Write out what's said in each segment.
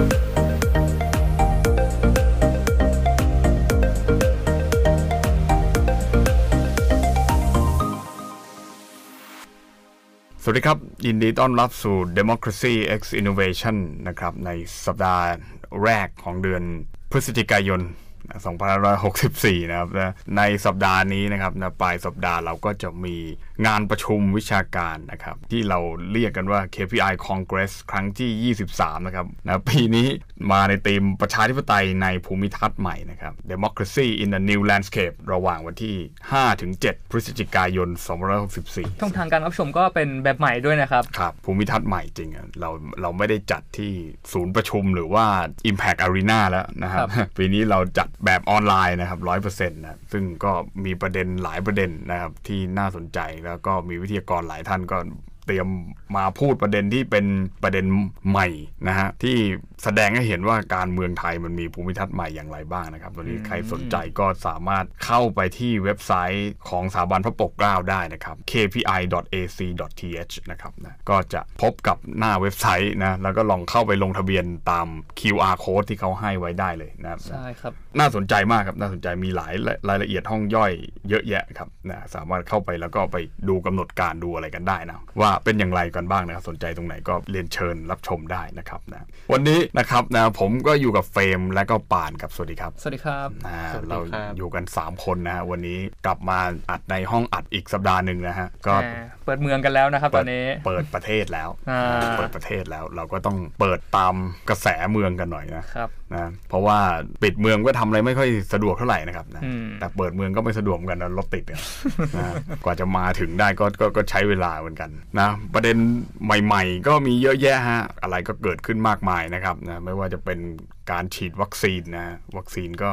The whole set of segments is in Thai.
สวัสดีครับ ยินดีต้อนรับสู่ Democracy X Innovation นะครับ ในสัปดาห์แรกของเดือนพฤศจิกายน 2564 นะครับนะในสัปดาห์นี้นะครับนะปลายสัปดาห์เราก็จะมีงานประชุมวิชาการนะครับ ที่เราเรียกกันว่า KPI Congress ครั้งที่ 23 นะครับนะปีนี้มาในธีมประชาธิปไตยในภูมิทัศน์ใหม่นะครับ Democracy in a New Landscape ระหว่างวันที่ 5-7 พฤศจิกายน 2564 ช่องทางการรับชมก็เป็นแบบใหม่ด้วยนะครับ ครับ ภูมิทัศน์ใหม่จริงอะเราเราไม่ได้จัดที่ศูนย์ประชุมหรือว่า Impact Arena แล้วนะครับครับปีนี้เราจัดแบบออนไลน์นะครับร้อยเปอร์เซ็นต์นะซึ่งก็มีประเด็นหลายประเด็นนะครับที่น่าสนใจแล้วก็มีวิทยากรหลายท่านก็ เตรียมมาพูดประเด็นที่เป็นประเด็นใหม่นะฮะที่แสดงให้เห็นว่าการเมืองไทยมันมีภูมิทัศน์ใหม่อย่างไรบ้างนะครับตอนนี้ใครสนใจก็สามารถเข้าไปที่เว็บไซต์ของสถาบันพระปกเกล้าได้นะครับ kpi.ac.th นะครับนะก็จะพบกับหน้าเว็บไซต์นะแล้วก็ลองเข้าไปลงทะเบียนตาม QR code ที่เขาให้ไว้ได้เลยนะครับใช่ครับ น่าสนใจมากครับน่าสนใจมีหลายรายละเอียดห้องย่อยเยอะแยะครับนะสามารถเข้าไปแล้วก็ไปดูกำหนดการดูอะไรกันได้นะว่าเป็นอย่างไรกันบ้างนะครับสนใจตรงไหนก็เรียนเชิญรับชมได้นะครับนะวันนี้นะครับนะผมก็อยู่กับเฟรมและก็ป่านครับสวัสดีครับสวัสดีครับนะสวัสดีเราครับอยู่กัน 3 คนนะฮะวันนี้กลับมาอัดในห้องอัดอีกสัปดาห์หนึ่งนะฮะก็แหมเปิดเมืองกันแล้วนะครับตอนนี้เปิดประเทศแล้วอ่าเปิดประเทศแล้วเราก็ต้องเปิดตามกระแสเมืองกันหน่อยนะครับนะเพราะว่าปิดเมืองก็ทำอะไรไม่ค่อยสะดวกเท่าไหร่นะครับนะอืมแต่เปิดเมืองก็ไม่สะดวกเหมือนกันนะรถติดเนี่ยนะกว่าจะมาถึงได้ก็ก็ก็ใช้เวลาเหมือนกันนะประเด็นใหม่ ๆ ก็มีเยอะแยะฮะอะไรก็เกิดขึ้นมากมายนะครับนะไม่ว่าจะเป็นการฉีดวัคซีนนะวัคซีนก็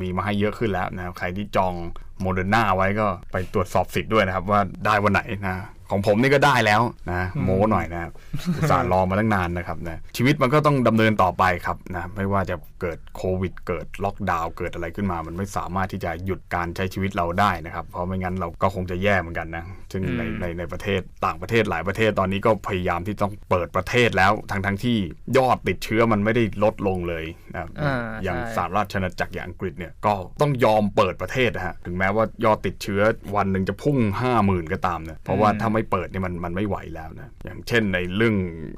มีมาให้เยอะขึ้นแล้วนะใครที่จองโมเดอร์นาไว้ก็ไปตรวจสอบสิทธิ์ด้วยนะครับว่าได้วันไหนนะ ของผมนี่ก็ได้แล้วนะโม้หน่อยนะครับอุตส่าห์รอมาตั้งนานนะครับนะชีวิตมันก็ต้องดำเนินต่อไปครับนะไม่ว่าจะเกิดโควิด เกิดล็อกดาวน์เกิดอะไรขึ้นมา มันไม่สามารถที่จะหยุดการใช้ชีวิตเราได้นะครับ เพราะไม่งั้นเราก็คงจะแย่เหมือนกันนะซึ่งในอืมในในประเทศต่างประเทศหลายประเทศตอนนี้ก็พยายามที่ต้องเปิดประเทศแล้วทั้งทั้งที่ยอดติดเชื้อมันไม่ได้ลดลงเลยนะครับอ่าอย่างใช่สหราชอาณาจักรอย่างอังกฤษเนี่ยก็ต้องยอมเปิดประเทศนะฮะถึงแม้ว่ายอดติดเชื้อวันหนึ่งจะพุ่ง 50,000 ก็ตามเนี่ยเพราะว่าถ้าไม่เปิดเนี่ยมันมันไม่ไหวแล้วนะอย่างเช่นในเรื่อง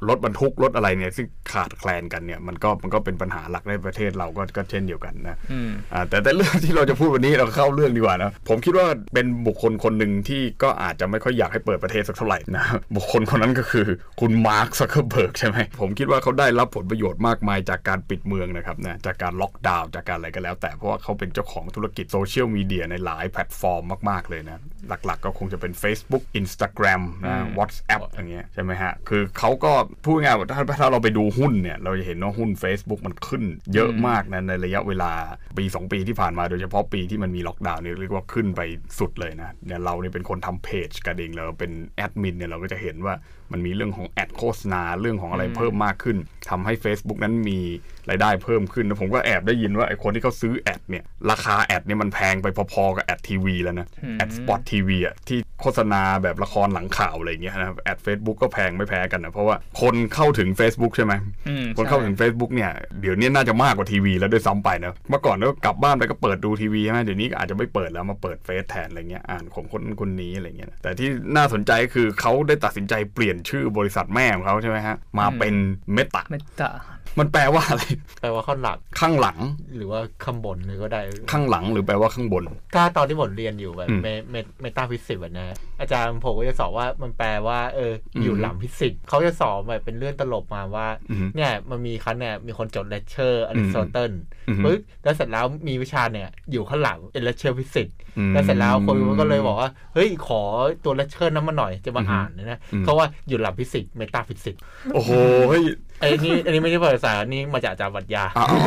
รถบรรทุกรถอะไรเนี่ยซึ่งขาดแคลนกันเนี่ยมันก็มันก็เป็นปัญหาหลักในประเทศเราก็ก็เช่นเดียวกันนะอืมอ่าแต่แต่เรื่องที่เราจะพูดวันนี้เราเข้าเรื่องดีกว่านะผมคิดว่าเป็นบุคคลคนหนึ่งที่ก็อาจจะไม่ค่อยอยากให้เปิดประเทศสักเท่าไหร่นะบุคคลคนนั้นก็คือคุณมาร์คซักเคอร์เบิร์กใช่ไหมผมคิดว่าเขาได้รับผลประโยชน์มากมายจากการปิดเมืองนะครับนะจากการล็อกดาวน์จากการอะไรก็แล้ว แต่เพราะว่าเขาเป็นเจ้าของธุรกิจโซเชียลมีเดียในหลายแพลตฟอร์มมากๆเลยนะหลักๆ ก็คงจะเป็น Facebook Instagram นะ WhatsApp อย่างเงี้ยใช่ไหมฮะ คือเขาก็พูดง่ายๆว่าถ้าถ้าเราไปดูหุ้นเนี่ย เราจะเห็นว่าหุ้น Facebook มันขึ้นเยอะมากนะในระยะเวลาปี 2 ปีที่ผ่านมาโดยเฉพาะปีที่มันมีล็อกดาวน์เนี่ยเรียกว่าขึ้นไปสุดเลยนะเนี่ยเราเนี่ยเป็นคนทำเพจกันเองเราเป็นแอดมินเนี่ยเราก็จะเห็นว่ามันมีเรื่องของแอดโฆษณาเรื่องของอะไรเพิ่มมากขึ้นทำให้ Facebook นั้นมีรายได้เพิ่มขึ้นแล้วผมก็แอบได้ยินว่าไอ้คนที่เขาซื้อแอดเนี่ยราคา ad เนี่ยมันแพงไปพอๆกับ ad ทีวีแล้วนะ ad spot ทีวีอะที่ โฆษณาแบบละครหลังข่าวอะไรอย่างเงี้ยนะครับแอด Facebook ก็แพงไม่แพ้กันนะเพราะว่าคนเข้าถึง Facebook ใช่ไหมอืมคนเข้าถึงใช่ Facebook เนี่ยเดี๋ยวนี้น่าจะมากกว่าทีวีแล้วด้วยซ้ำไปนะเมื่อก่อนก็กลับบ้านไปก็เปิดดูทีวีใช่ไหมเดี๋ยวนี้ก็อาจจะไม่เปิดแล้วมาเปิดเฟซแทนอะไรเงี้ยอ่านของคนคนนี้อะไรเงี้ยนะแต่ที่น่าสนใจก็คือเขาได้ตัดสินใจเปลี่ยนชื่อบริษัทแม่ของเขาใช่ไหมฮะมาเป็นเมตาเมตามันแปลว่าอะไร แปลว่าข้างหลัง ข้างหลัง หรือว่าข้างบนเลยก็ได้ ข้างหลังหรือแปลว่าข้างบน ถ้าตอนที่ผมเรียนอยู่แบบอืมเมเม metaphysics แบบนะอาจารย์ผมก็จะสอนว่ามันแปลว่าเอออืมอยู่หลังฟิสิกส์เขาจะสอนแบบเป็นเรื่องตลกมาว่าอือฮึเนี่ยมันมีครั้งเนี่ยมีคนจดเลคเชอร์อริสโตเติลอือฮึปึ๊บแล้วเสร็จแล้วมีวิชาเนี่ยอยู่ข้างหลังเป็นเลคเชอร์ฟิสิกส์อืมแล้วเสร็จแล้วคนก็เลยบอกว่า เฮ้ยขอตัวเลคเชอร์นั้นมาหน่อยจะมาอ่านนะอืมเขาว่าอยู่หลังฟิสิกส์ metaphysicsโอ้โหเฮ้ยไอ้นี่อันนี้ไม่ใช่ภาษาอันนี้มาจากอาจารย์ปรัชญาอ๋ออ๋อ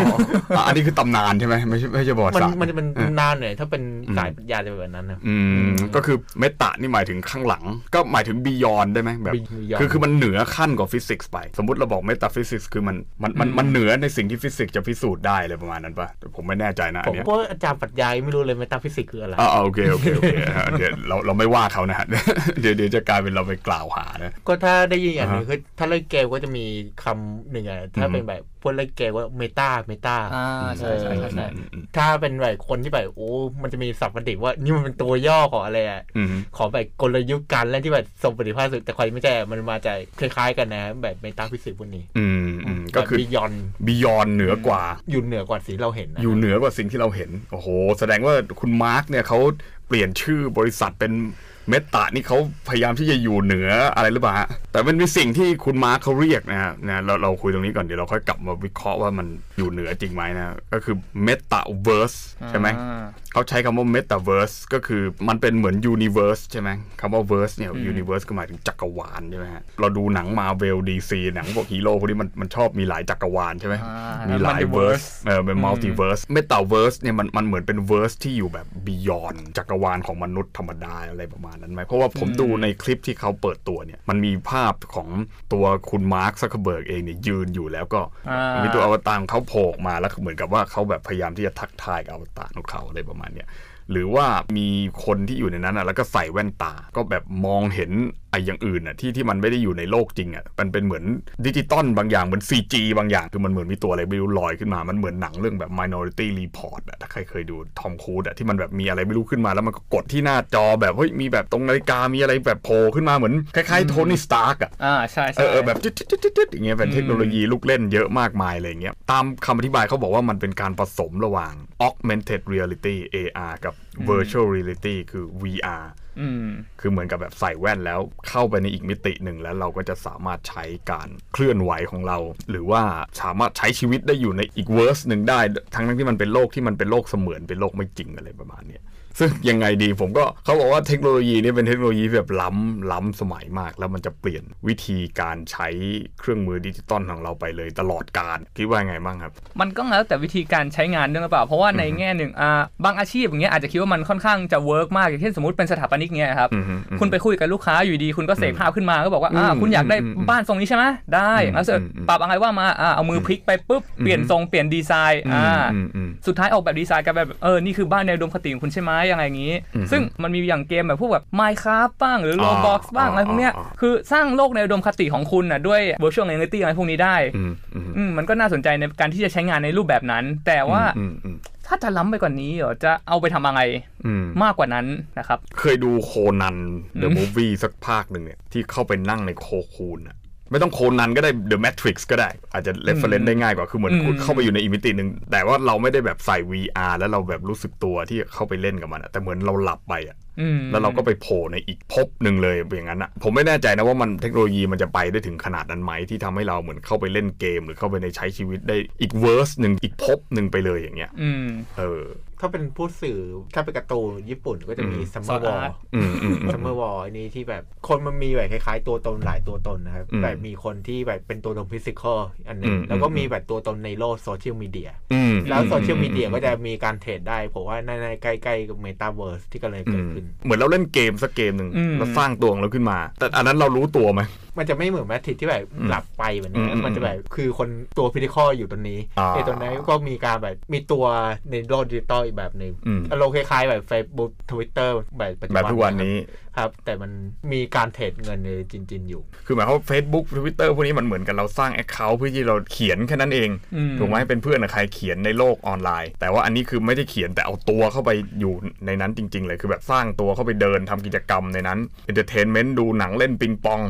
อ๋ออันนี้คือตำนานใช่ไหมไม่ใช่ไม่ใช่ประวัติมันศาสตร์มันจะเป็นเออนานหน่อยถ้าเป็นอืมสายปรัชญาจะเป็นแบบนั้นนะอืมก็คือ meta นี่หมายถึงข้างหลัง ก็หมายถึง beyond ได้ไหมแบบ Beyond คือคือมันเหนือขั้นกว่าฟิสิกส์ไป สมมติเราบอก metaphysics คือมันมันมันมันเหนือในสิ่งที่ฟิสิกส์จะพิสูจน์ได้เลยประมาณนั้นปะแต่ผมไม่แน่ใจนะผอันเนี้ยก็อาจารย์ปรัชญาไม่รู้เลย metaphysics คืออะไรอ่าโอเคโอเคโอเคฮะเดี๋ยวเราเราไม่ว่าเขานะฮะเดี๋ยวเดี๋ยวจะกลายเป็นเราไปกล่าวหานะก็ถ้าได้ยินอย่างหนึ่งอ่าฮะคือถ้าเล่นเกมก็จะมีคำหนึ่งอะถ้าอืมเป็นแบบพวกเล่นเกมว่า meta meta อ่าใช่ใช่ใช่ใช่อืมอืมถ้าเป็นแบบคนที่แบบโอ้มันจะมีศัพท์ประดิษฐ์ว่านี่มันเป็นตัวย่อของอะไรอะอืมของแบบกลยุทธ์การเล่นที่แบบทรงประสิทธิภาพสุดแต่ใครไม่ใช่มันมาจากคล้ายๆกันนะ แบบ metaphysics พวกนี้ อืมอืมก็คือ beyond beyond เหนือกว่า อยู่เหนือกว่าสิ่งเราเห็นนะอยู่เหนือกว่าสิ่งที่เราเห็นโอ้โห แสดงว่าคุณมาร์กเนี่ยเขาเปลี่ยนชื่อบริษัทเป็น Meta นี่เขาพยายามที่จะอยู่เหนืออะไรหรือเปล่าฮะแต่มันมีสิ่งที่คุณมาร์กเขาเรียกนะฮะนะเราเราคุยตรงนี้ก่อนเดี๋ยวเราค่อยกลับมาวิเคราะห์ว่ามันอยู่เหนือจริงไหมนะก็คือเมตาเวิร์สใช่ไหมอ่าเขาใช้คำว่า Metaverse ก็คือมันเป็นเหมือน Universe ใช่ไหมคำว่า Verse เนี่ย Universe ก็หมายถึงจักรวาลใช่ไหมฮะเราดูหนัง Marvel DC หนังพวกฮีโร่พวกนี้มันมันชอบมีหลายจักรวาลใช่ไหมอ่ามีหลาย Multiverse Verse เออเป็น Multiverse Metaverse เนี่ยมันมันเหมือนเป็น Verse ที่อยู่แบบ Beyond จักรวาลของมนุษย์ธรรมดาอะไรประมาณนั้นไหมเพราะว่าผมดูในคลิปที่เขาเปิดตัวเนี่ย มันมีภาพของตัวคุณมาร์คซักเคเบิร์กเองเนี่ยยืนอยู่แล้วก็อ่ามีมีตัวอวตารของเขาโผล่ออกมาแล้วเหมือนกับว่าเขาแบบพยายามที่จะทักทายกับอวตารของเขาอะไรประมาณเนี้ยหรือว่ามีคนที่อยู่ในนั้นอะแล้วก็ใส่แว่นตา ก็แบบมองเห็นไอ้อย่างอื่นอะที่ที่มันไม่ได้อยู่ในโลกจริงอะมันเป็นเหมือนดิจิตอลบางอย่างเหมือน CG บางอย่างคือมันเหมือนมีตัวอะไรไม่รู้ลอยขึ้นมา มันเหมือนหนังเรื่องแบบ Minority Report อะถ้าใครเคยดูทอมครูซอะที่มันแบบมีอะไรไม่รู้ขึ้นมา แล้วมันก็กดที่หน้าจอแบบเฮ้ยมีแบบตรงนาฬิกามีอะไรแบบโผล่ขึ้นมาเหมือนคล้ายๆโทนี่สตาร์กอะอ่าใช่เอใช่อเออแบบจึ๊ดจึ๊ดจึ๊ดจึ๊ดอย่างเงี้ยเป็นเทคโนโลยีลูกเล่นเยอะมากมายอะไรอย่างเงี้ยตามคำอธิบายเขาบอกว่ามันเป็นการผสมระหว่าง augmented reality AR กับ virtual reality คือ VR อืม คือเหมือนกับแบบใส่แว่นแล้วเข้าไปในอีกมิติหนึ่งแล้วเราก็จะสามารถใช้การเคลื่อนไหวของเรา หรือว่าสามารถใช้ชีวิตได้อยู่ในอีก verse หนึ่งได้ ทั้งทั้งที่มันเป็นโลกที่มันเป็นโลกเสมือนเป็นโลกไม่จริงอะไรประมาณเนี้ย ซึ่งยังไงดีผมก็เขาบอกว่าเทคโนโลยีนี้เป็นเทคโนโลยีแบบล้ำล้ำสมัยมาก แล้วมันจะเปลี่ยนวิธีการใช้เครื่องมือดิจิตอลของเราไปเลยตลอดการคิดว่าไงบ้างครับ มันก็แล้วแต่วิธีการใช้งานด้วยหรือเปล่า เพราะว่าในแง่หนึ่งอ่าบางอาชีพอย่างเงี้ยอาจจะคิดว่ามันค่อนข้างจะ work มากอย่างเช่นสมมติเป็นสถาปนิกเงี้ยครับอือฮึอือฮึคุณไปคุยกับลูกค้าอยู่ดี คุณก็เสกภาพขึ้นมาก็บอกว่าอ่าอืมคุณอยากได้อืมอืมบ้านทรงนี้ใช่ไหมได้อืมแล้วเสร็จอืมอืมปรับอะไรว่ามาอ่าเอามือพลิกไปปุ๊บเปลี่ยนทรงเปลี่ยนดีไซน์อ่าอืมอืมสุดท้ายออกแบบดีไซน์กันแบบเออนี่คือบ้านในอุดมคติของคุณใช่ไหมยังไงอย่างนี้อือฮึซึ่งมันมีอย่างเกมแบบพวกแบบ Minecraft บ้างหรืออ่า Roblox บ้างอะไรพวกเนี้ยอ่าอ่าคือสร้างโลกในอุดมคติของคุณน่ะด้วย virtual reality อะไรพวกนี้ได้อืมอืมอืมมันก็น่าสนใจในการที่จะใช้งานในรูปแบบนั้น แต่ว่าอืมอืมถ้าจะล้ำไปกว่านี้เหรอจะเอาไปทำอะไรอืมมากกว่านั้นนะครับ เคยดูโคนัน the อืม movie สักภาคหนึ่งเนี่ย ที่เข้าไปนั่งใน cocoon อะ ไม่ต้องโคนันก็ได้ The Matrix ก็ได้ อาจจะ reference ได้ง่ายกว่า คือเหมือนอืมคุณเข้าไปอยู่ในอีกมิติหนึ่ง แต่ว่าเราไม่ได้แบบใส่ VR แล้วเราแบบรู้สึกตัวที่เข้าไปเล่นกับมันอะแต่เหมือนเราหลับไปอะอืมแล้วเราก็ไปโผล่ในอีกภพหนึ่งเลยอย่างนั้นอะผมไม่แน่ใจนะว่ามันเทคโนโลยีมันจะไปได้ถึงขนาดนั้นไหมที่ทำให้เราเหมือนเข้าไปเล่นเกม หรือเข้าไปในใช้ชีวิตได้อีก verse หนึ่งอีกภพหนึ่งไปเลยอย่างเงี้ยอืมเออ ถ้าเป็นผู้สื่อถ้าเป็นการ์ตูนญี่ปุ่นก็จะมีอืมซัมเมอร์วอ Sword ล Art อืมอืมอืมซัมเมอร์วอลอันนี้ที่แบบคนมันมีแบบคล้ายๆ ตัวตนหลายตัวตนนะครับอืมแบบมีคนที่แบบเป็นตัวตนฟิสิกอลอันหนึอืงมแล้วก็อืมมีแบบตัวตนในโลกโซเชียลมีเดียอืมแล้วโซเชียลอืมีเดียก็จะมีการเทรดได้ผมว่าในในใกล้ๆกับเมตาเวิร์สที่กำลังเกิดขึ้น เหมือนเราเล่นเกมสักเกมหนึ่งอืมแล้วสร้างตัวของเราขึ้นมา แต่อันนั้นเรารู้ตัวไหม มันจะไม่เหมือนแมทริกที่แบบอืมหลับไปแบบอืนี้มอืมมันจะแบบคือคนตัว physical อยู่ตรงนี้อ่าไอ้ตรงนั้นก็มีการแบบมีตัวในโลกดิจิตอลอีกแบบหนึ่งอืมอารมณ์คล้ายๆแบบ Facebook Twitter แบบแบบปัจจุบันทุกวันนี้ ครับ แต่มันมีการ trade เงินในจริงๆอยู่ คือหมายความว่า Facebook Twitter พวกนี้มันเหมือนกันเราสร้าง Account เพื่อที่เราเขียนแค่นั้นเองอืมถูกไหมเป็นเพื่อนกับใครเขียนในโลกออนไลน์ แต่ว่าอันนี้คือไม่ได้เขียนแต่เอาตัวเข้าไปอยู่ในนั้นจริง ๆ เลยคือแบบสร้างตัวเข้าไปเดินทำกิจกรรมในนั้น Entertainment ดูหนังเล่นปิงปอง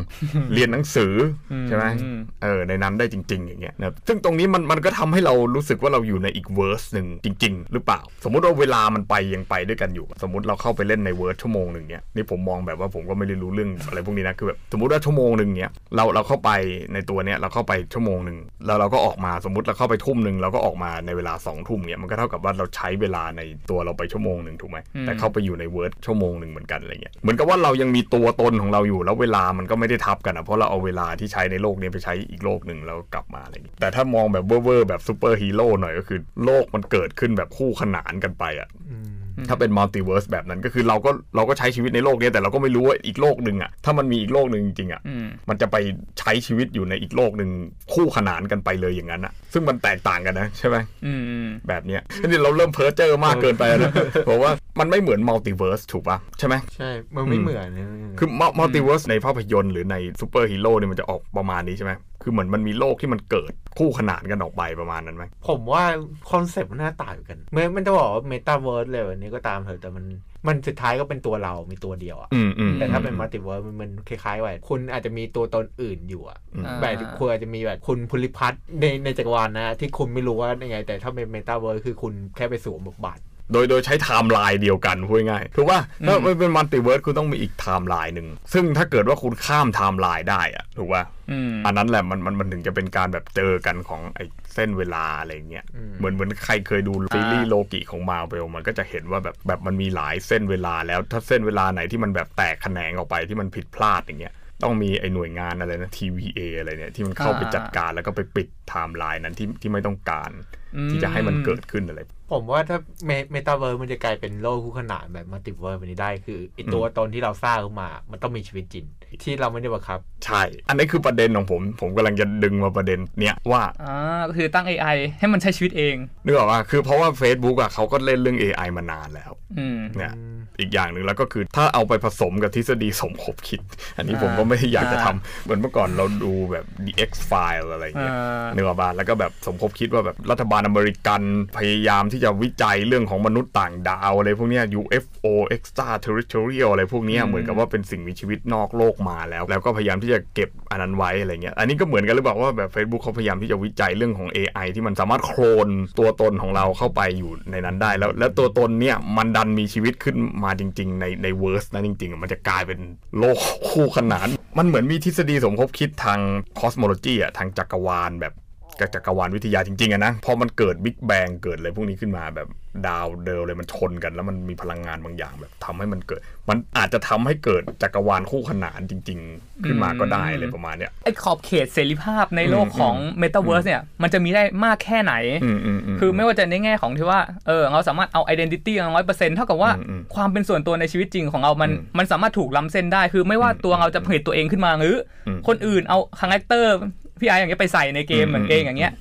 เรียนหนังสืออืมใช่ไหมอืมเออในนั้นได้จริง ๆ อย่างเงี้ยนะครับซึ่งตรงนี้มันมันก็ทำให้เรารู้สึกว่าเราอยู่ในอีก verse หนึ่งจริง ๆ หรือเปล่า สมมุติว่าเวลามันไปยังไปด้วยกันอยู่ สมมติเราเข้าไปเล่นใน verse ชั่วโมงหนึ่งเนี้ยนี่ผมมองแบบว่าผมก็ไม่ได้รู้เรื่องอะไรพวกนี้นะคือแบบสมมติว่าชั่วโมงหนึ่งเนี้ยเราเราเข้าไปในตัวเนี้ยเราเข้าไปชั่วโมงหนึ่งแล้วเราก็ออกมาสมมติเราเข้าไปทุ่มหนึ่งเราก็ออกมาในเวลาสองทุ่มเนี้ยมันก็เท่ากับว่าเราใช้เวลาในตัวเราไปชั่วโมงหนึ่งถูกไหมอืมแต่เข้าไปอยู่ใน verse ชั่วโมงหนึ่งเหมือนกันอะไรเงี้ยเหมือนกับว่าเรายังมีตัวตนของเราอยู่แล้วเวลามันก็ไม่ได้ทับกันอะเพราะเราเอาเวลาที่ใช้ในโลกนี้ไปใช้อีกโลกหนึ่งแล้วกลับมาอะไรเงี้ยแต่ถ้ามองแบบเวอร์ๆแบบซูเปอร์ฮีโร่หน่อยก็คือโลกมันเกิดขึ้นแบบคู่ขนานกันไปอะอืม ถ้าเป็น multiverse แบบนั้นก็คือเราก็เราก็ใช้ชีวิตในโลกนี้แต่เราก็ไม่รู้ว่าอีกโลกหนึ่งอะถ้ามันมีอีกโลกหนึ่งจริงๆอะอืมมันจะไปใช้ชีวิตอยู่ในอีกโลกหนึ่งคู่ขนานกันไปเลยอย่างนั้นอะซึ่งมันแตกต่างกันนะใช่ไหมอืมอืมแบบเนี้ยนี่เราเริ่มเพ้อเจอมากเกินไปแล้วนะเพราะว่ามันไม่เหมือน multiverse ถูกปะใช่ไหมใช่มันไม่เหมือนนะคือ multiverseในภาพยนตร์หรือในซูเปอร์ฮีโร่เนี่ยมันจะออกประมาณนี้ใช่ไหมคือเหมือนมันมีโลกที่มันเกิดคู่ขนานกันออกไปประมาณนั้นไหมผมว่า concept มันน่าต่างกันไม่ไม่ต้องบอกว่าเมตาเวิร์สเลยอันนี้ก็ตามเถอะแต่มันมันสุดท้ายก็เป็นตัวเรา มีตัวเดียวอะอืมอืมแต่ถ้าเป็น multiverse มันมันคล้ายๆว่าคุณอาจจะมีตัวตนอื่นอยู่อะอืมแบบคุณอาจจะมีแบบคุณภูริพัฒน์ในในจักรวาลนะ ที่คุณไม่รู้ว่ายังไง แต่ถ้าเป็นเมตาเวิร์สคือคุณแค่ไปสวมบทบาท โดยโดยใช้ไทม์ไลน์เดียวกันพูดง่ายๆถูกป่ะถ้ามันเป็น multiverse คุณต้องมีอีกไทม์ไลน์หนึ่งซึ่งถ้าเกิดว่าคุณข้ามไทม์ไลน์ได้อะถูกป่ะอืมอันนั้นแหละมันมันมันถึงจะเป็นการแบบเจอกันของไอ้เส้นเวลาอะไรเงี้ยอืมเหมือนเหมือนใครเคยดูซีรีส์โลกิของมาเวลมันก็จะเห็นว่าแบบแบบมันมีหลายเส้นเวลาแล้วถ้าเส้นเวลาไหนที่มันแบบแตกแขนงออกไปที่มันผิดพลาดอย่างเงี้ย ต้องมีไอ้หน่วยงานอะไรนะ TVA อะไรเนี่ยที่มันเข้าไปอ่าจัดการแล้วก็ไปปิดไทม์ไลน์นั้นที่ที่ไม่ต้องการอืมที่จะให้มันเกิดขึ้นอะไร ผมว่าถ้าเมเมตาเวิร์สมันจะกลายเป็นโลกคู่ขนานแบบ multiverse แบบนี้ได้ คือไอตัวตนที่เราสร้างขึ้นมา มันต้องมีชีวิตจริงที่เราไม่ได้บังคับ ใช่ อันนี้คือประเด็นของผม ผมกำลังจะดึงมาประเด็นเนี้ยว่าอ่าก็คือตั้ง AI ให้มันใช้ชีวิตเองนึกออกว่าคือเพราะว่า Facebook อะเขาก็เล่นเรื่อง AI มานานแล้วอืมเนี่ย อีกอย่างหนึ่งแล้วก็คือถ้าเอาไปผสมกับทฤษฎีสมคบคิด อันนี้ผมก็ไม่ได้อยากจะทำเหมือนเมื่อก่อนเราดูแบบ The X File อะไรอย่างเงี้ยอ่านึกออกป่ะแล้วก็แบบสมคบคิดว่าแบบรัฐบาลอเมริกันพยายามที่จะวิจัยเรื่องของมนุษย์ต่างดาวอะไรพวกเนี้ย UFO extraterrestrial อะไรพวกเนี้ยเหมือนกับว่าเป็นสิ่งมีชีวิตนอกโลกมาแล้ว แล้วก็พยายามที่จะเก็บอันนั้นไว้อะไรเงี้ย อันนี้ก็เหมือนกันหรือเปล่าว่าแบบ Facebook เขาพยายามที่จะวิจัยเรื่องของ AI ที่มันสามารถโคลนตัวตนของเราเข้าไปอยู่ในนั้นได้ แล้วแล้วตัวตนเนี่ยมันดันมีชีวิตขึ้นมาจริง ๆ ในใน verse นั้นจริง ๆ มันจะกลายเป็นโลกคู่ขนาน มันเหมือนมีทฤษฎีสมคบคิดทาง cosmology อะทางจักรวาลแบบ จากจักรวาลวิทยาจริงๆอะนะพอมันเกิดบิ๊กแบงเกิดอะไรพวกนี้ขึ้นมาแบบดาวเดิมเลยมันชนกัน แล้วมันมีพลังงานบางอย่างแบบทำให้มันเกิด มันอาจจะทำให้เกิดจักรวาลคู่ขนานจริง ๆ ขึ้นมาก็ได้อะไรประมาณเนี้ยไอ้ขอบเขตเสรีภาพในโลกของ Metaverse เนี่ยมันจะมีได้มากแค่ไหนอืมอืมมคือไม่ว่าจะในแง่ของที่ว่าเออเราสามารถเอา identity ร้อยเปอร์เซ็นต์เท่ากับว่าอืมอืมความเป็นส่วนตัวในชีวิตจริงของเรามันอืมมันสามารถถูกล้ำเส้นได้ คือไม่ว่าตัวเราจะผลิตตัวเองขึ้นมาหรืออมคนอื่นเอา character พี่ไอซ์อย่างเงี้ยไปใส่ในเกมเหมือนเกงอย่างเงี้ย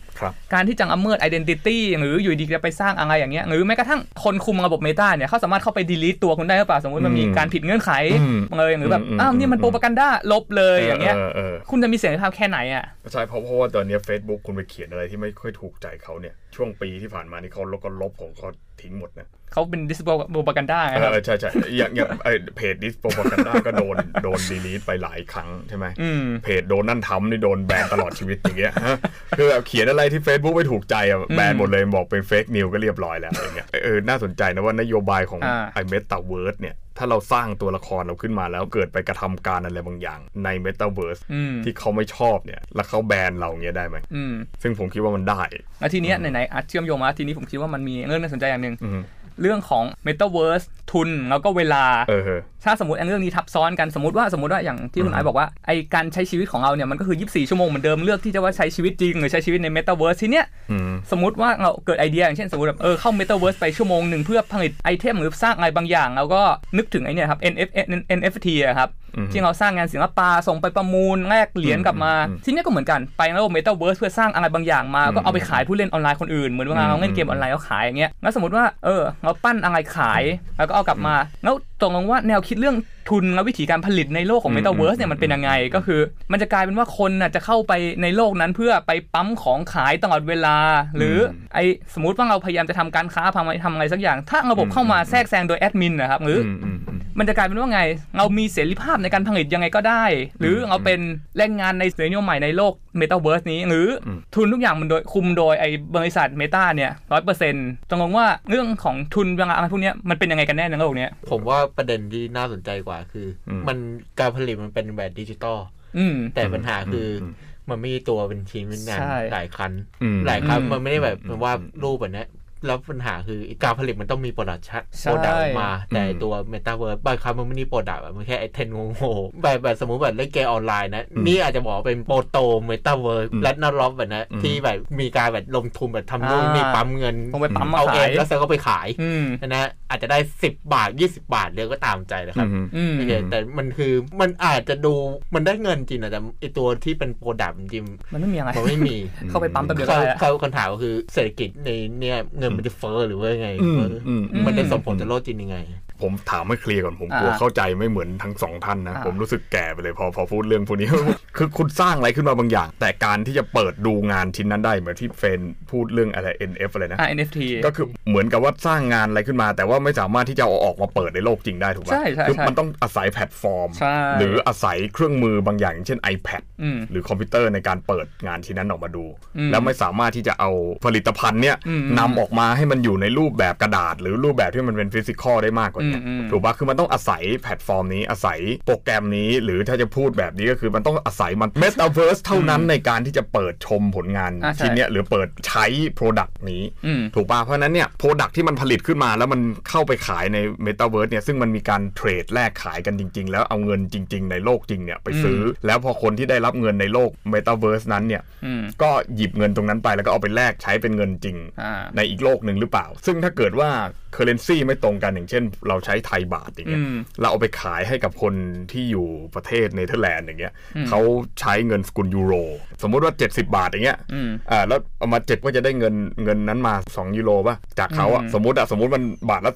การที่จะละเมิด identity หรืออยู่ดีจะไปสร้างอะไรอย่างเงี้ยหรือแม้กระทั่งคนคุมระบบ Meta เนี่ยเขาสามารถเข้าไป delete ตัวคุณได้หรือเปล่าสมมติมันมีอืมการผิดเงื่อนไขอืมเลยหรือแบบอืมอ้าวนี่มันอืมโปรปกันด้าลบเลยอย่างเงี้ยเออเออคุณจะมีเสรีภาพแค่ไหนอะใช่เพราะเพราะว่าตอนเนี้ย Facebook คุณไปเขียนอะไรที่ไม่ค่อยถูกใจเขาเนี่ยช่วงปีที่ผ่านมานี่เขาลบก็ลบของเขาทิ้งหมดนะเขาเป็น dis โปรปกันด้าเอครับอใช่ใช่อย่างอย่างไอเพจดิสโปรกันด้าก็โดนโดนดีลีทไปหลายครั้งใช่ไหมอืมเพจโดนนั่นทำนี่โดนแบนตลอดชีวิตอย่างเงี้ยฮะคือแบบเขียนอะไรที่ Facebook ไม่ถูกใจอะแบนหมดเลยบอกเป็น fake news ก็เรียบร้อยแล้วอย่างเงี้ยเออน่าสนใจนะว่านโยบายของอ่าไอเมตาเวิร์สเนี่ยถ้าเราสร้างตัวละครเราขึ้นมาแล้วเกิดไปกระทำการอะไรบางอย่างในเมตาเวิร์สอืมที่เขาไม่ชอบเนี่ย แล้วเขาแบนเราเงี้ยได้ไหมอืมซึ่งผมคิดว่ามันได้แล้วทีเนี้ยไหนๆอาจเชื่อมโยงมาทีนี้ผมคิดว่ามันมีเรื่องน่าสนใจอย่างหนึ่งอืม เรื่องของ Metaverse ทุนแล้วก็เวลาเออเออถ้าสมมติอันเรื่องนี้ทับซ้อนกันสมมติว่าสมมติว่าอย่างที่คุณอืมไอซ์บอกว่าไอการใช้ชีวิตของเราเนี่ยมันก็คือ 24 ชั่วโมงเหมือนเดิมเลือกที่จะว่าใช้ชีวิตจริงหรือใช้ชีวิตใน Metaverse ทีเนี้ยอืมสมมติว่าเราเกิดไอเดียอย่างเช่นสมมติแบบเออเข้า Metaverse ไปชั่วโมงหนึ่งเพื่อผลิตไอเทมหรือสร้างอะไรบางอย่าง แล้วก็นึกถึงไอเนี่ยครับ NF NFT อะครับอืม ที่เราสร้างงานศิลปะส่งไปประมูลแลกเหรียญกลับมาอืมทีเนี้ยก็เหมือนกันไปในโลก Metaverse เพื่อสร้างอะไรบางอย่างมาอืมก็เอาไปขายผู้เล่นออนไลน์คนอื่น เหมือนเวลาเราเล่นเกมออนไลน์เราขายอย่างเงี้ยแล้วสมมติว่าเออเราปั้นอะไรขายแล้วก็เอากลับมา แล้วตกลงว่าแนวคิดเรื่องทุนและวิธีการผลิตในโลกของอืม Metaverse เนี่ยมันเป็นยังไงก็คือ มันจะกลายเป็นว่าคนน่ะจะเข้าไปในโลกนั้นเพื่อไปปั๊มของขายตลอดเวลา หรืออมไอสมมติว่าเราพยายามจะทำการค้าทำอะไรทำอะไรสักอย่าง ถ้าระบบอืมเข้ามาแทรกแซงโดยแอดมินนะครับหรือออื มอืมอืมมันจะกลายเป็นว่าไง เรามีเสรีภาพในการผลิตยังไงก็ได้ หรือเราเป็นแรงงานในเสรีนิยมใหม่ในโลก Metaverse นี้ หรืออมทุนทุกอย่างมันโดยคุมโดยไอ้บริษัท Meta เนี่ยร้อยเปอร์เซ็นต์ตรงว่าเรื่องของทุนบางอะไรพวกเนี้ยมันเป็นยังไงกันแน่ในโลกเนี้ยผมว่าประเด็นที่น่าสนใจกว่าคืออมมันการผลิตมันเป็นแบบดิจิตอลอืมแต่ปัญหาคืออมมันไม่มีตัวเป็นชิ้นเป็นงานใช่หลายคันอืมหลายครั้งอืมมันไม่ได้แบบอืมมันว่าอืมรูปแบบเนี้ย แล้วปัญหาคือการผลิตมันต้องมีโปรดักชั่นใช่โปรดักออกมา แต่อืมตัวเมตาเวิร์สบางครั้งมันไม่มีโปรดักอะมันแค่ไอเทนงงๆแบบแบบสมมติแบบเล่นเกมออนไลน์นะอืมนี่อาจจะบอกว่าเป็นโปรโตเมตาเวิร์สอืมและนล็อกแบบนะอืมที่แบบมีการแบบลงทุนแบบทำนู่นอ่านี่ปั๊มเงินลงไปปั๊มมาเอาเอขางยแล้วเสร็จก็ไปขายอืมนะอาจจะได้ 10 บาท 20 บาทเรียกก็ตามใจนะครับอืมอืมโอเคแต่มันคือมันอาจจะดูมันได้เงินจริงนะแต่ไอตัวที่เป็นโปรดักต์จริงมันไม่มีอะไรๆมันไม่มีเข้าไปปั๊มแป๊บเดียวก็เขาได้ละเขาคำถามก็คือเศรษฐกิจในเนี่ยเงินมันจะเฟ้อหรือว่าไงอืมเฟ้อออืมมันได้ส่งผลต่อโลกจริงยังไง ผมถามให้เคลียร์ก่อนผมกลัวอ่าเข้าใจไม่เหมือนทั้งสองท่านนะอ่าผมรู้สึกแก่ไปเลยพอพอพูดเรื่องพวกนี้คือคุณสร้างอะไรขึ้นมาบางอย่าง แต่การที่จะเปิดดูงานชิ้นนั้นได้เหมือนที่เฟนพูดเรื่องอะไร NF อะไรนะอ่า NFT ก็คือเหมือนกับว่าสร้างงานอะไรขึ้นมา แต่ว่าไม่สามารถที่จะเอาออกมาเปิดในโลกจริงได้ถูกป่ะใช่ใช่คือใช่มันต้องอาศัยแพลตฟอร์มใช่หรืออาศัยเครื่องมือบางอย่างอย่างเช่น iPad อืมหรือคอมพิวเตอร์ในการเปิดงานชิ้นนั้นออกมาดูอืมแล้วไม่สามารถที่จะเอาผลิตภัณฑ์เนี่ยอืมนำออกมาให้มันอยู่ในรูปแบบกระดาษ หรือรูปแบบที่มันเป็น physical ได้มากกว่านี้อืมอืมถูกปะคือมันต้องอาศัยแพลตฟอร์มนี้อาศัยโปรแกรมนี้ หรือถ้าจะพูดแบบนี้ก็คือมันต้องอาศัยมัน Metaverse เท่านั้นในการที่จะเปิดชมผลงานอ่าใช่ชิ้นเนี้ยหรือเปิดใช้ Product นี้อืมถูกป่ะเพราะฉะนั้นเนี่ย product ที่มันผลิตขึ้นมา แล้วมันเข้าไปขายใน Metaverse เนี่ยซึ่งมันมีการ trade แลกขายกันจริง ๆ แล้วเอาเงินจริง ๆ ในโลกจริงเนี่ยไปซื้ออแล้วพอคนที่ได้รับเงินในโลก Metaverse นั้นเนี่ยอืมก็หยิบเงินตรงนั้นไปแล้วก็เอาไปแลกใช้เป็นเงินจริงอ่าในอีกโลกหนึ่งหรือเปล่า ซึ่งถ้าเกิดว่า currency ไม่ตรงกันอย่างเช่นเราใช้ไทยบาทอย่างเงี้ยอืมเราเอาไปขายให้กับคนที่อยู่ประเทศเนเธอร์แลนด์อย่างเงี้ยอืมเขาใช้เงินสกุลยูโร สมมุติว่า 70 บาทอย่างเงี้ยอืมอ่าแล้วเอามาเจ็บก็จะได้เงินเงินนั้นมา 2 ยูโรป่ะจากเขาอะอืมสมมติอะสมมติมันบาทละ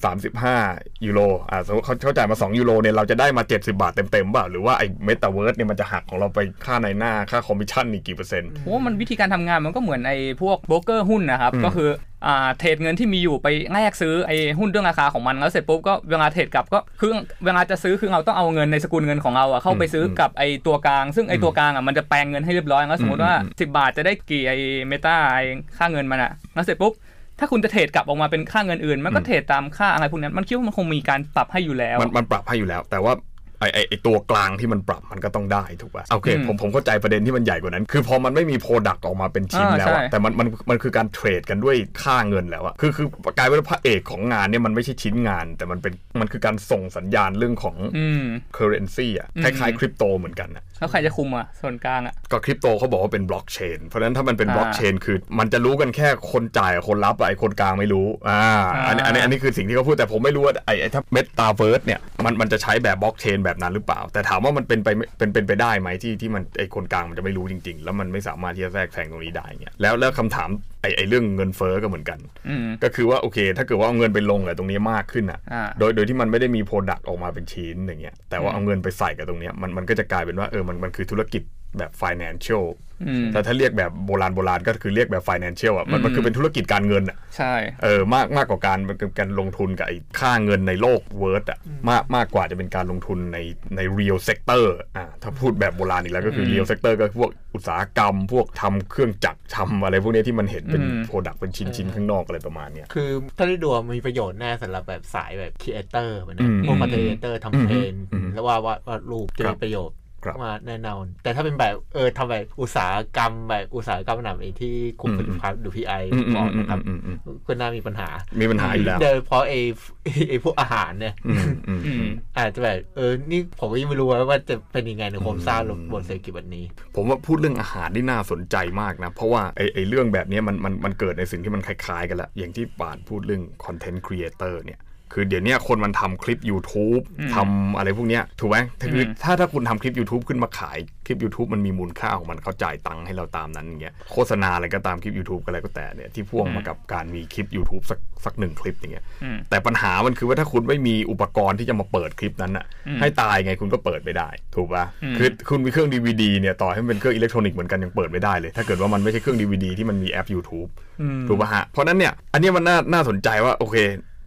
35 ยูโรอ่าสมมติเขาเขาจ่ายมา 2 ยูโรเนี่ยเราจะได้มา 70 บาทเต็มๆป่ะหรือว่าไอ้เมตาเวิร์สเนี่ยมันจะหักของเราไปค่าในหน้าค่าคอมมิชชั่นนี่กี่เปอร์เซ็นต์ผมว่ามันวิธีการทำงานมันก็เหมือนไอ้พวกโบรกเกอร์หุ้นนะครับอืมก็คืออ่า trade เงินที่มีอยู่ไปแลกซื้อไอ้หุ้นเรื่องราคาของมันแล้วเสร็จปุ๊บก็เวลา trade กลับก็คือเวลาจะซื้อคือเราต้องเอาเงินในสกุลเงินของเราอะเข้าไปซื้อกับไอ้ตัวกลาง ซึ่งไอ้ตัวกลางอะมันจะแปลงเงินให้เรียบร้อยแล้วสมมติว่า 10 บาทจะได้กี่ไอ้เมตาไอ้ค่าเงินมันอะแล้วเสร็จปุ๊บถ้าคุณจะเทรดกลับออกมาเป็นค่าเงินอื่น มันก็เทรดตามค่าอะไรพวกนั้นมันคิดว่ามันคงมีการปรับให้อยู่แล้ว มันมันปรับให้อยู่แล้ว แต่ว่า ไอไอไอตัวกลางที่มันปรับมันก็ต้องได้ถูกป่ะโอเคอืมผมผมเข้าใจประเด็นที่มันใหญ่กว่านั้น คือพอมันไม่มีโปรดักต์ออกมาเป็นชิ้นอ่าแล้วอะใช่แต่มันมันมันคือการเทรดกันด้วยค่าเงินแล้วอะคือคือกลายเป็นว่าพระเอกของงานเนี่ยมันไม่ใช่ชิ้นงาน แต่มันเป็นมันคือการส่งสัญญาณเรื่องของอืม currency อะอืมคล้ายๆคริปโตเหมือนกันอะ แล้วใครจะคุมอะส่วนกลางอะก็คริปโตเขาบอกว่าเป็นบล็อกเชน เพราะฉะนั้นถ้ามันเป็นอ่าบล็อกเชนคือ มันจะรู้กันแค่คนจ่ายกับคนรับอะไอคนกลางไม่รู้ อ่า อันนี้อันนี้อันนี้คือสิ่งที่เขาพูดแต่ผมไม่รู้ว่าไอไอถ้าเมตาเวิร์สเนี่ยมันมันจะใช้แบบบล็อกเชนแบบนั้นหรือเปล่า แต่ถามว่ามันเป็นไปไม่เป็นเป็นไปได้ไหมที่ที่มันไอคนกลางมันจะไม่รู้จริง ๆ แล้วมันไม่สามารถที่จะแทรกแซงตรงนี้ได้เนี่ยแล้วแล้วคำถามไอไอเรื่องเงินเฟ้อก็เหมือนกันอืมก็คือว่าโอเค ถ้าเกิดว่าเอาเงินไปลงกับตรงนี้มากขึ้นอะอ่าโดยโดยที่มันไม่ได้มี product ออกมาเป็นชิ้นอย่างเงี้ยแต่ว่าเอาเงินไปใส่กับตรงเนี้ยมันมันก็จะกลายเป็นว่าเออมันมันคือธุรกิจ แบบ financial อืมแต่ถ้าเรียกแบบโบราณโบราณก็คือเรียกแบบ financial อะมันมันอืมคือเป็นธุรกิจการเงินอะใช่เออมากมากกว่าการมันคือการลงทุนกับไอ้ค่าเงินในโลกเวิร์ดอะมากมากกว่าจะเป็นการลงทุนในใน real sector อ่าถ้าพูดแบบโบราณอีกแล้วก็คือ real sector ก็พวกอุตสาหกรรม พวกทำเครื่องจักรทำอะไรพวกเนี้ยที่มันเห็นเป็นอืม product เป็นชิ้นชิ้นๆข้างนอกอะไรประมาณเนี้ยคือถ้าได้ดูอะมันมีประโยชน์แน่สำหรับแบบสายแบบครีเอเตอร์แบบอืนี้มพวกคอนเทนเตอร์ทำเพลงอืมแล้วว่าวาดวาดรูปจะครัมีบประโยชน์ครับ มาแน่นอนแต่ถ้าเป็นแบบเออทำแบบอุตสาหกรรมแบบอุตสาหกรรมหนักที่ที่คุมอืมผลิตภัณฑ์ดูพีไออืมอืมบอกอืมนะครับอืมอืมก็น่ามีปัญหา มีปัญหาอยู่แล้วโดยเฉพาะไอ้ไอ้พวกอาหารเนี่ยอืมอืมอืมอาจจะแบบเออนี่ผมก็ยังไม่รู้ว่าจะเป็นยังไงในโครงสร้างบนเศรษฐกิจแบบนี้ ผมว่าพูดเรื่องอาหารนี่น่าสนใจมากนะ เพราะว่าไอ้ไอ้เรื่องแบบเนี้ยมันมันมันเกิดในสิ่งที่มันคล้ายๆกันแหละอย่างที่ป่านพูดเรื่องคอนเทนต์ครีเอเตอร์เนี่ย คือเดี๋ยวเนี้ยคนมันทำคลิป YouTube อืมทำอะไรพวกเนี้ยถูกไหมถ้าคืออืมถ้าถ้าคุณทำคลิป YouTube ขึ้นมาขายคลิป YouTube มันมีมูลค่าของมันเขาจ่ายตังค์ให้เราตามนั้นอย่างเงี้ยโฆษณาอะไรก็ตามคลิป YouTube ก็อะไรก็แต่เนี่ยที่พ่วงมากับการมีคลิป YouTube สักสักหนึ่งคลิปอย่างเงี้ยอืมแต่ปัญหามันคือว่าถ้าคุณไม่มีอุปกรณ์ที่จะมาเปิดคลิปนั้นอะอืมให้ตายไงคุณก็เปิดไม่ได้ ถูกปะอืมคือคุณมีเครื่องดีวดีเนี่ยต่อให้มันเป็นเครื่องอิเล็กทรอนิกส์เหมือนกันยังเปิดไม่ได้เลย ถ้าเกิดว่ามันไม่ใช่เครื่องดีวดีที่มันมีแอป YouTube อืมถูกปะฮะเพราะฉะนั้นเนี่ยอันเนี้ยมันน่าน่าสนใจว่าโอเค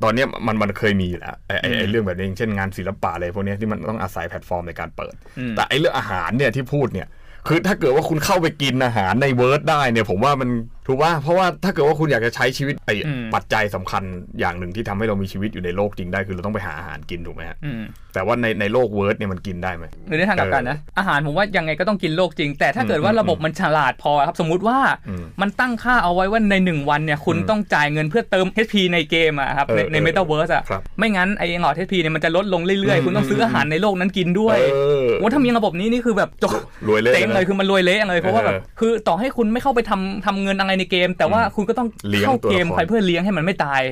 ตอนเนี้ยมันมันเคยมีอยู่แล้วไอ้ไอ้ไอ้อืมเรื่องแบบนี้อย่างเช่นงานศิลปะอะไรพวกเนี้ยที่มันต้องอาศัยแพลตฟอร์มในการเปิดอืมแต่ไอ้เรื่องอาหารเนี่ยที่พูดเนี่ย คือถ้าเกิดว่าคุณเข้าไปกินอาหารในเวิร์ดได้เนี่ย ผมว่ามันถูกว่าเพราะว่าถ้าเกิดว่าคุณอยากจะใช้ชีวิตไอ้อืมปัจจัยสำคัญอย่างหนึ่งที่ทำให้เรามีชีวิตอยู่ในโลกจริงได้คือเราต้องไปหาอาหารกินถูกไหมฮะอืมแต่ว่าในในโลกเวิร์ดเนี่ยมันกินได้ไหมหรือในทางกลับกันนะ อาหารผมว่ายังไงก็ต้องกินโลกจริง แต่ถ้าเกิดว่าระบบมันฉลาดพอครับ สมมุติว่าอืมมันตั้งค่าเอาไว้ว่าในหนึ่งวันเนี่ยคุณอืมต้องจ่ายเงินเพื่อเติม HP ในเกมอะครับในเออในเออเมตาเวิร์สอะครับไม่งั้นไอ้หลอด HP เนี่ยมันจะลดลงเรื่อยอืมๆคุณต้องซื้ออาหารในโลกนั้นกินด้วยเออโอ้ถ้ามีระบบนี้นี่คือแบบจบรวยเลยเต็งเลยนะคือมันรวยเละเลยเพราะว่าแบบเออคือต่อให้คุณไม่เข้าไปทำทำเงินอะไรในเกม แต่ว่าคุณก็ต้องเลี้ยงเข้าตัวละครเกมไปเพื่อเลี้ยงให้มันไม่ตาย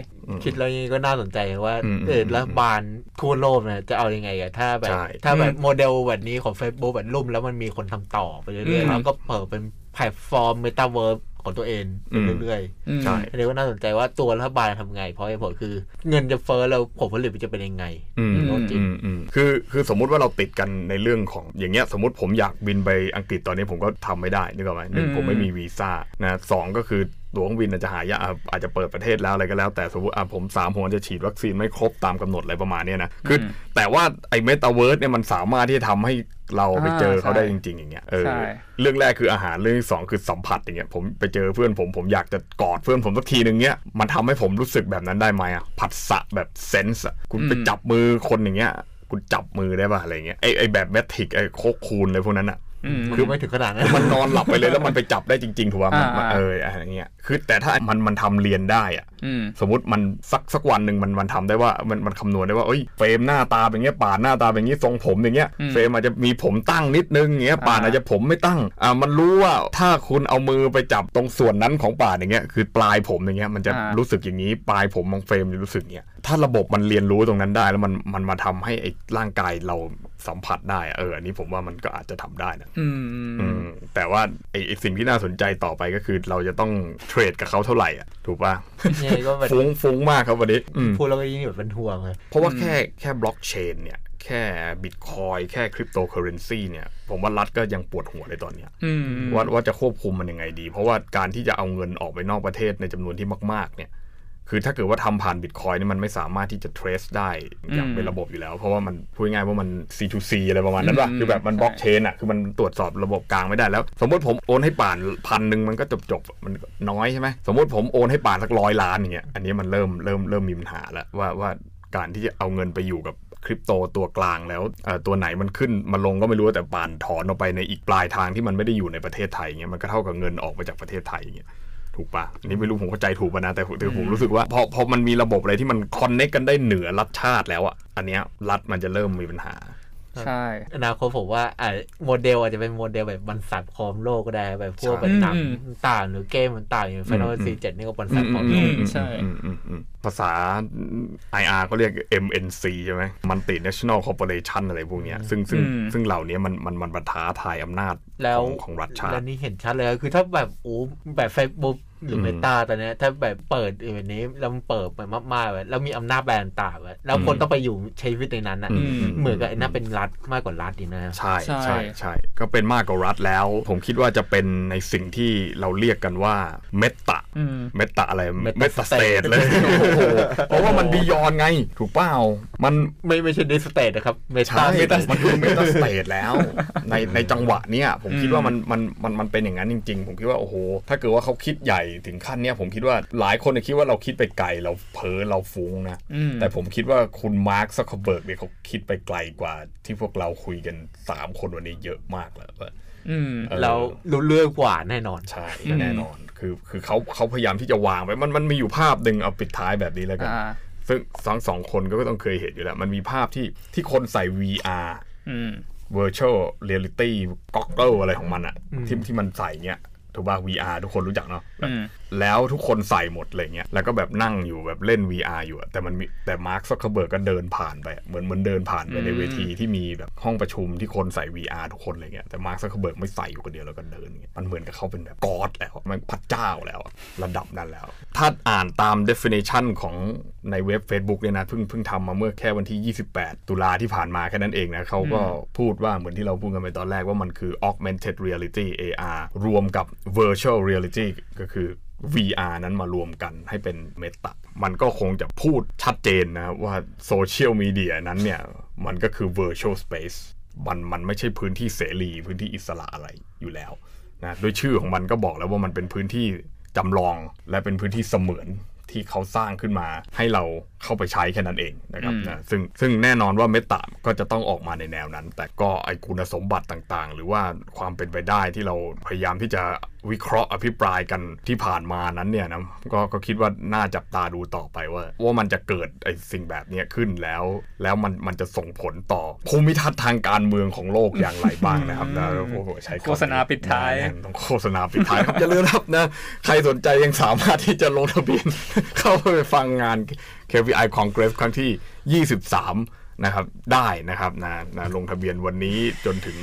คิดแล้วนี่ก็น่าสนใจว่าอืมเอออืมรัฐบาลทั่วโลกเนี่ยจะเอายังไงอะถ้าแบบใช่ถ้าแบบอืมโมเดลแบบนี้ของ Facebook แบบล่มแล้วมันมีคนทำต่อไปอืเรื่อยๆแล้วก็เปิดเป็น แพลตฟอร์มเมตาเวิร์ของตัวเองไปอืมเรื่อยอืมใช่ๆอันนี้ก็น่าสนใจว่าตัวรัฐบาลทำไง เพราะเหตุผลคือเงินจะเฟ้อแล้วผลผลิตมันจะเป็นยังไงอืมอืมอืมอืมคือคือสมมุติว่าเราติดกันในเรื่องของอย่างเงี้ยสมมติผมอยากบินไปอังกฤษตอนนี้ผมก็ทำไม่ได้นึกออกไหมหนึ่งอืมผมไม่มีวีซ่านะสองก็คือตั๋วเครื่องบินอาจจะหายากอะอาจจะเปิดประเทศแล้วอะไรก็แล้ว แต่สมมติอะผมสามผมอาจจะฉีดวัคซีนไม่ครบตามกำหนดอะไรประมาณเนี้ยนะคืออแต่ว่าไอ้เมตาเวิร์สเนี่ยมันสามารถที่จะทำให้ เราไปเจอเขาได้จริง ๆ อย่างเงี้ยเออใช่เรื่องแรกคืออาหารเรื่องที่สองคือสัมผัสอย่างเงี้ยผมไปเจอเพื่อนผมผมอยากจะกอดเพื่อนผมสักทีหนึ่งเงี้ยมันทำให้ผมรู้สึกแบบนั้นได้ไหมอะผัสสะแบบ sense อะคุณไปอืมจับมือคนอย่างเงี้ยคุณจับมือได้ป่ะอะไรเงี้ยไอไอแบบ Matrix ไอ cocoon อะไรพวกนั้นอะอืม คือไม่ถึงขนาดนั้นมันนอนหลับไปเลยแล้วมันไปจับได้จริงๆถูกป่ะมันมันอ่าเอออะไรเงี้ยคือแต่ถ้ามันมันทำเรียนได้อะอืมสมมติมันสักสักวันหนึ่งมันมันทำได้ว่ามันมันคำนวณได้ว่าเอ้ยเฟรมหน้าตาเป็นอย่างเงี้ยป่านหน้าตาเป็นอย่างงี้ทรงผมอย่างเงี้ยอืมเฟรมอาจจะมีผมตั้งนิดนึงอย่างเงี้ยป่านอ่าอาจจะผมไม่ตั้งอ่ามันรู้ว่าถ้าคุณเอามือไปจับตรงส่วนนั้นของป่านอย่างเงี้ยคือปลายผมอย่างเงี้ยมันจะรู้สึกอย่างนี้ปลายผมของเฟรมจะรู้สึกอย่างเงี้ย ถ้าระบบมันเรียนรู้ตรงนั้นได้ แล้วมันมันมาทำให้ไอ้ร่างกายเราสัมผัสได้อะเอออันนี้ผมว่ามันก็อาจจะทำได้นะอืมอืมแต่ว่าไอ้ไอ้สิ่งที่น่าสนใจต่อไปก็คือเราจะต้อง trade กับเขาเท่าไหร่อะถูกป่ะนี่ก็เป็นฟุ้งฟุ้งมากครับวันนี้อืมพูดแล้วก็ยิ่งแบบเป็นห่วงเลยเพราะว่าแค่แค่บล็อกเชนเนี่ยแค่บิตคอยแค่คริปโตเคอเรนซีเนี่ย ผมว่ารัฐก็ยังปวดหัวเลยตอนเนี้ยอืมว่าว่าจะควบคุมมันยังไงดี เพราะว่าการที่จะเอาเงินออกไปนอกประเทศในจำนวนที่มาก ๆ เนี่ย คือถ้าเกิดว่าทำผ่านบิตคอยนี่มันไม่สามารถที่จะ trace ได้อย่างเป็นระบบอยู่แล้ว เพราะว่ามันพูดง่ายๆว่ามัน C2C อะไรประมาณนั้นป่ะอืมคือแบบมันบล็อกเชนอะคือมันตรวจสอบระบบกลางไม่ได้แล้ว สมมติผมโอนให้ป่านพันหนึ่งมันก็จบจบๆมันน้อยใช่ไหมสมมติผมโอนให้ป่านสักร้อยล้านอย่างเงี้ยอันนี้มันเริ่มเริ่มเริ่มมีปัญหาแล้วว่าว่าการที่จะเอาเงินไปอยู่กับคริปโตตัวกลางแล้วเอ่อตัวไหนมันขึ้นมาลงก็ไม่รู้แต่ป่านถอนออกไปในอีกปลายทางที่มันไม่ได้อยู่ในประเทศไทยเงี้ยมันก็เท่ากับเงินออกมาจากประเทศไทยอย่างเงี้ย ถูกปะอันนี้ไม่รู้ผมเข้าใจถูกปะนะแต่แต่ผมรู้สึกว่าพอพอมันมีระบบอะไรที่มัน connect กันได้เหนือรัฐชาติแล้วอะอันเนี้ยรัฐมันจะเริ่มมีปัญหาใช่อนาคตผมว่าอ่าโมเดลอาจจะเป็นโมเดลแบบบรรษัทครองโลกก็ได้แบบพวกใช่เป็นหนังอืมต่างหรือเกมต่างๆอย่าง Final อืม Fantasy 7นี่ก็บรรษัทครองอืมโลกใช่อืมอืมอืมภาษา IR เขาเรียก MNC ใช่ไหม Multinational Corporation อะไรพวกเนี้ยซึ่งซึ่งอืมซึ่งเหล่านี้มันมันมันบัท้าทายอำนาจแล้วของของรัฐชาติแล้วนี่เห็นชัดเลยคือถ้าแบบโอ้แบบ Facebook หรือ Meta ตอนเนี้ยถ้าแบบเปิดแบบนี้แล้วมันเปิดไปมากๆเลยแล้วมีอำนาจแบรนด์ต่างๆไว้แล้วคนอืมต้องไปอยู่ใช้ชีวิตในนั้นอะอืมเหมือนกับไอ้นั่นเป็นรัฐมากกว่ารัฐดีนะใช่ใช่ใช่ใช่ก็เป็นมากกว่ารัฐแล้ว ผมคิดว่าจะเป็นในสิ่งที่เราเรียกกันว่าเมตาอืมเมตาอะไร Meta เมตาสเตทเลยโอ้โหเพราะว่ามัน beyond ไงถูกเปล่ามันไม่ไม่ใช่ the state นะครับ meta ใช่มันคือ meta state แล้ว ในในจังหวะเนี้ยผมคิดว่ามันมันมันมันเป็นอย่างนั้นจริง ๆ ผมคิดว่าโอ้โหถ้าเกิดว่าเขาคิดใหญ่ถึงขั้นเนี้ยผมคิดว่าหลายคนเนี่ยคิดว่าเราคิดไปไกลเราเพ้อเราฟุ้งนะอืมแต่ผมคิดว่าคุณมาร์คซักเคอร์เบิร์กเนี่ยเขาคิดไปไกลกว่า ที่พวกเราคุยกัน 3 คนวันนี้เยอะมากแล้วอืมเออเรารู้เรื่องกว่าแน่นอน ใช่อืมแน่นอน คือคือเขาเขาพยายามที่จะวางไว้มันมันมีอยู่ภาพหนึ่งเอาปิดท้ายแบบนี้แล้วกันอ่าซึ่งทั้งสองคนก็ต้องเคยเห็นอยู่แล้ว มันมีภาพที่ที่คนใส่ VR อืม virtual reality goggle อะไรของมันอะอืมที่ที่มันใส่เงี้ย ถูกป่ะ VR ทุกคนรู้จักเนาะ แบบอืมแล้วทุกคนใส่หมดอะไรเงี้ยแล้วก็แบบนั่งอยู่แบบเล่น VR อยู่อะแต่มันมีแต่มาร์คซักเคอร์เบิร์กก็เดินผ่านไปอะเหมือนเหมือนเดินผ่านไปในอืมเวทีที่มีแบบห้องประชุมที่คนใส่ VR ทุกคนอะไรเงี้ยแต่มาร์คซักเคอร์เบิร์กไม่ใส่อยู่คนเดียวแล้วก็เดินเงี้ยมันเหมือนกับเขาเป็นแบบ god แล้วมันพระเจ้าแล้วอะระดับนั้นแล้ว ถ้าอ่านตาม definition ของในเว็บ Facebook เนี่ยนะเพิ่งเพิ่งทำมาเมื่อแค่วันที่ 28 ตุลาที่ผ่านมาแค่นั้นเองนะเขาก็พูดว่าเหมือนที่เราพูดกันไปตอนแรกว่ามันคือ augmented reality AR รวมกับ virtual reality ก็คือ VR นั้นมารวมกันให้เป็นเมตา มันก็คงจะพูดชัดเจนนะว่าโซเชียลมีเดียนั้นเนี่ย มันก็คือ virtual space มันมันไม่ใช่พื้นที่เสรี พื้นที่อิสระอะไรอยู่แล้วนะด้วยชื่อของมันก็บอกแล้วว่ามันเป็นพื้นที่จำลองและเป็นพื้นที่เสมือนที่เขาสร้างขึ้นมาให้เราเข้าไปใช้แค่นั้นเองนะครับอืมนะซึ่งซึ่งแน่นอนว่าเมตาก็จะต้องออกมาในแนวนั้น แต่ก็ไอคุณสมบัติต่างๆ หรือว่าความเป็นไปได้ที่เราพยายามที่จะวิเคราะห์อภิปรายกันที่ผ่านมานั้นเนี่ยนะก็ก็คิดว่าน่าจับตาดูต่อไปว่า ว่ามันจะเกิดไอสิ่งแบบเนี้ยขึ้นแล้ว แล้วมันมันจะส่งผลต่อภูมิทัศน์ทางการเมืองของโลกอย่างไรบ้างนะครับนะโอ้โหใช้คำโฆษณาปิดท้ายแน่นต้องโฆษณาปิดท้ายครับอย่าลืมนะครับนะใครสนใจยังสามารถที่จะลงทะเบียนเข้าไปฟังงาน KVI Congress ครั้งที่ 23 นะครับได้นะครับนะนะลงทะเบียนวันนี้จนถึง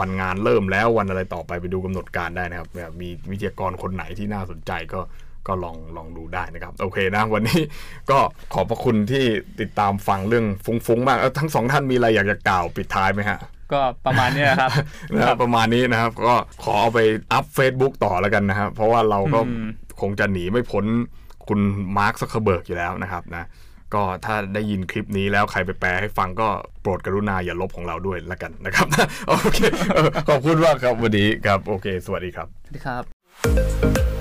วันงานเริ่มแล้ววันอะไรต่อไปไปดูกำหนดการได้นะครับแบบมีวิทยากรคนไหนที่น่าสนใจก็ก็ลองลองดูได้นะครับ โอเคนะวันนี้ก็ขอบพระคุณที่ติดตามฟังเรื่องฟุ้งๆมากเอ้าทั้งสองท่านมีอะไรอยากจะกล่าวปิดท้ายไหมฮะก็ประมาณเนี้ยครับนะครับประมาณนี้นะครับ ก็ขอเอาไปอัพ Facebook ต่อแล้วกันนะครับเพราะว่าเราก็อืมคงจะหนีไม่พ้นคุณมาร์คซักเคอร์เบิร์กอยู่แล้วนะครับนะ ก็ถ้าได้ยินคลิปนี้แล้วใครไปแปลให้ฟังก็โปรดกรุณาอย่าลบของเราด้วยละกันนะครับ โอเคขอบคุณมากครับวันนี้ครับ โอเค สวัสดีครับ สวัสดีครับ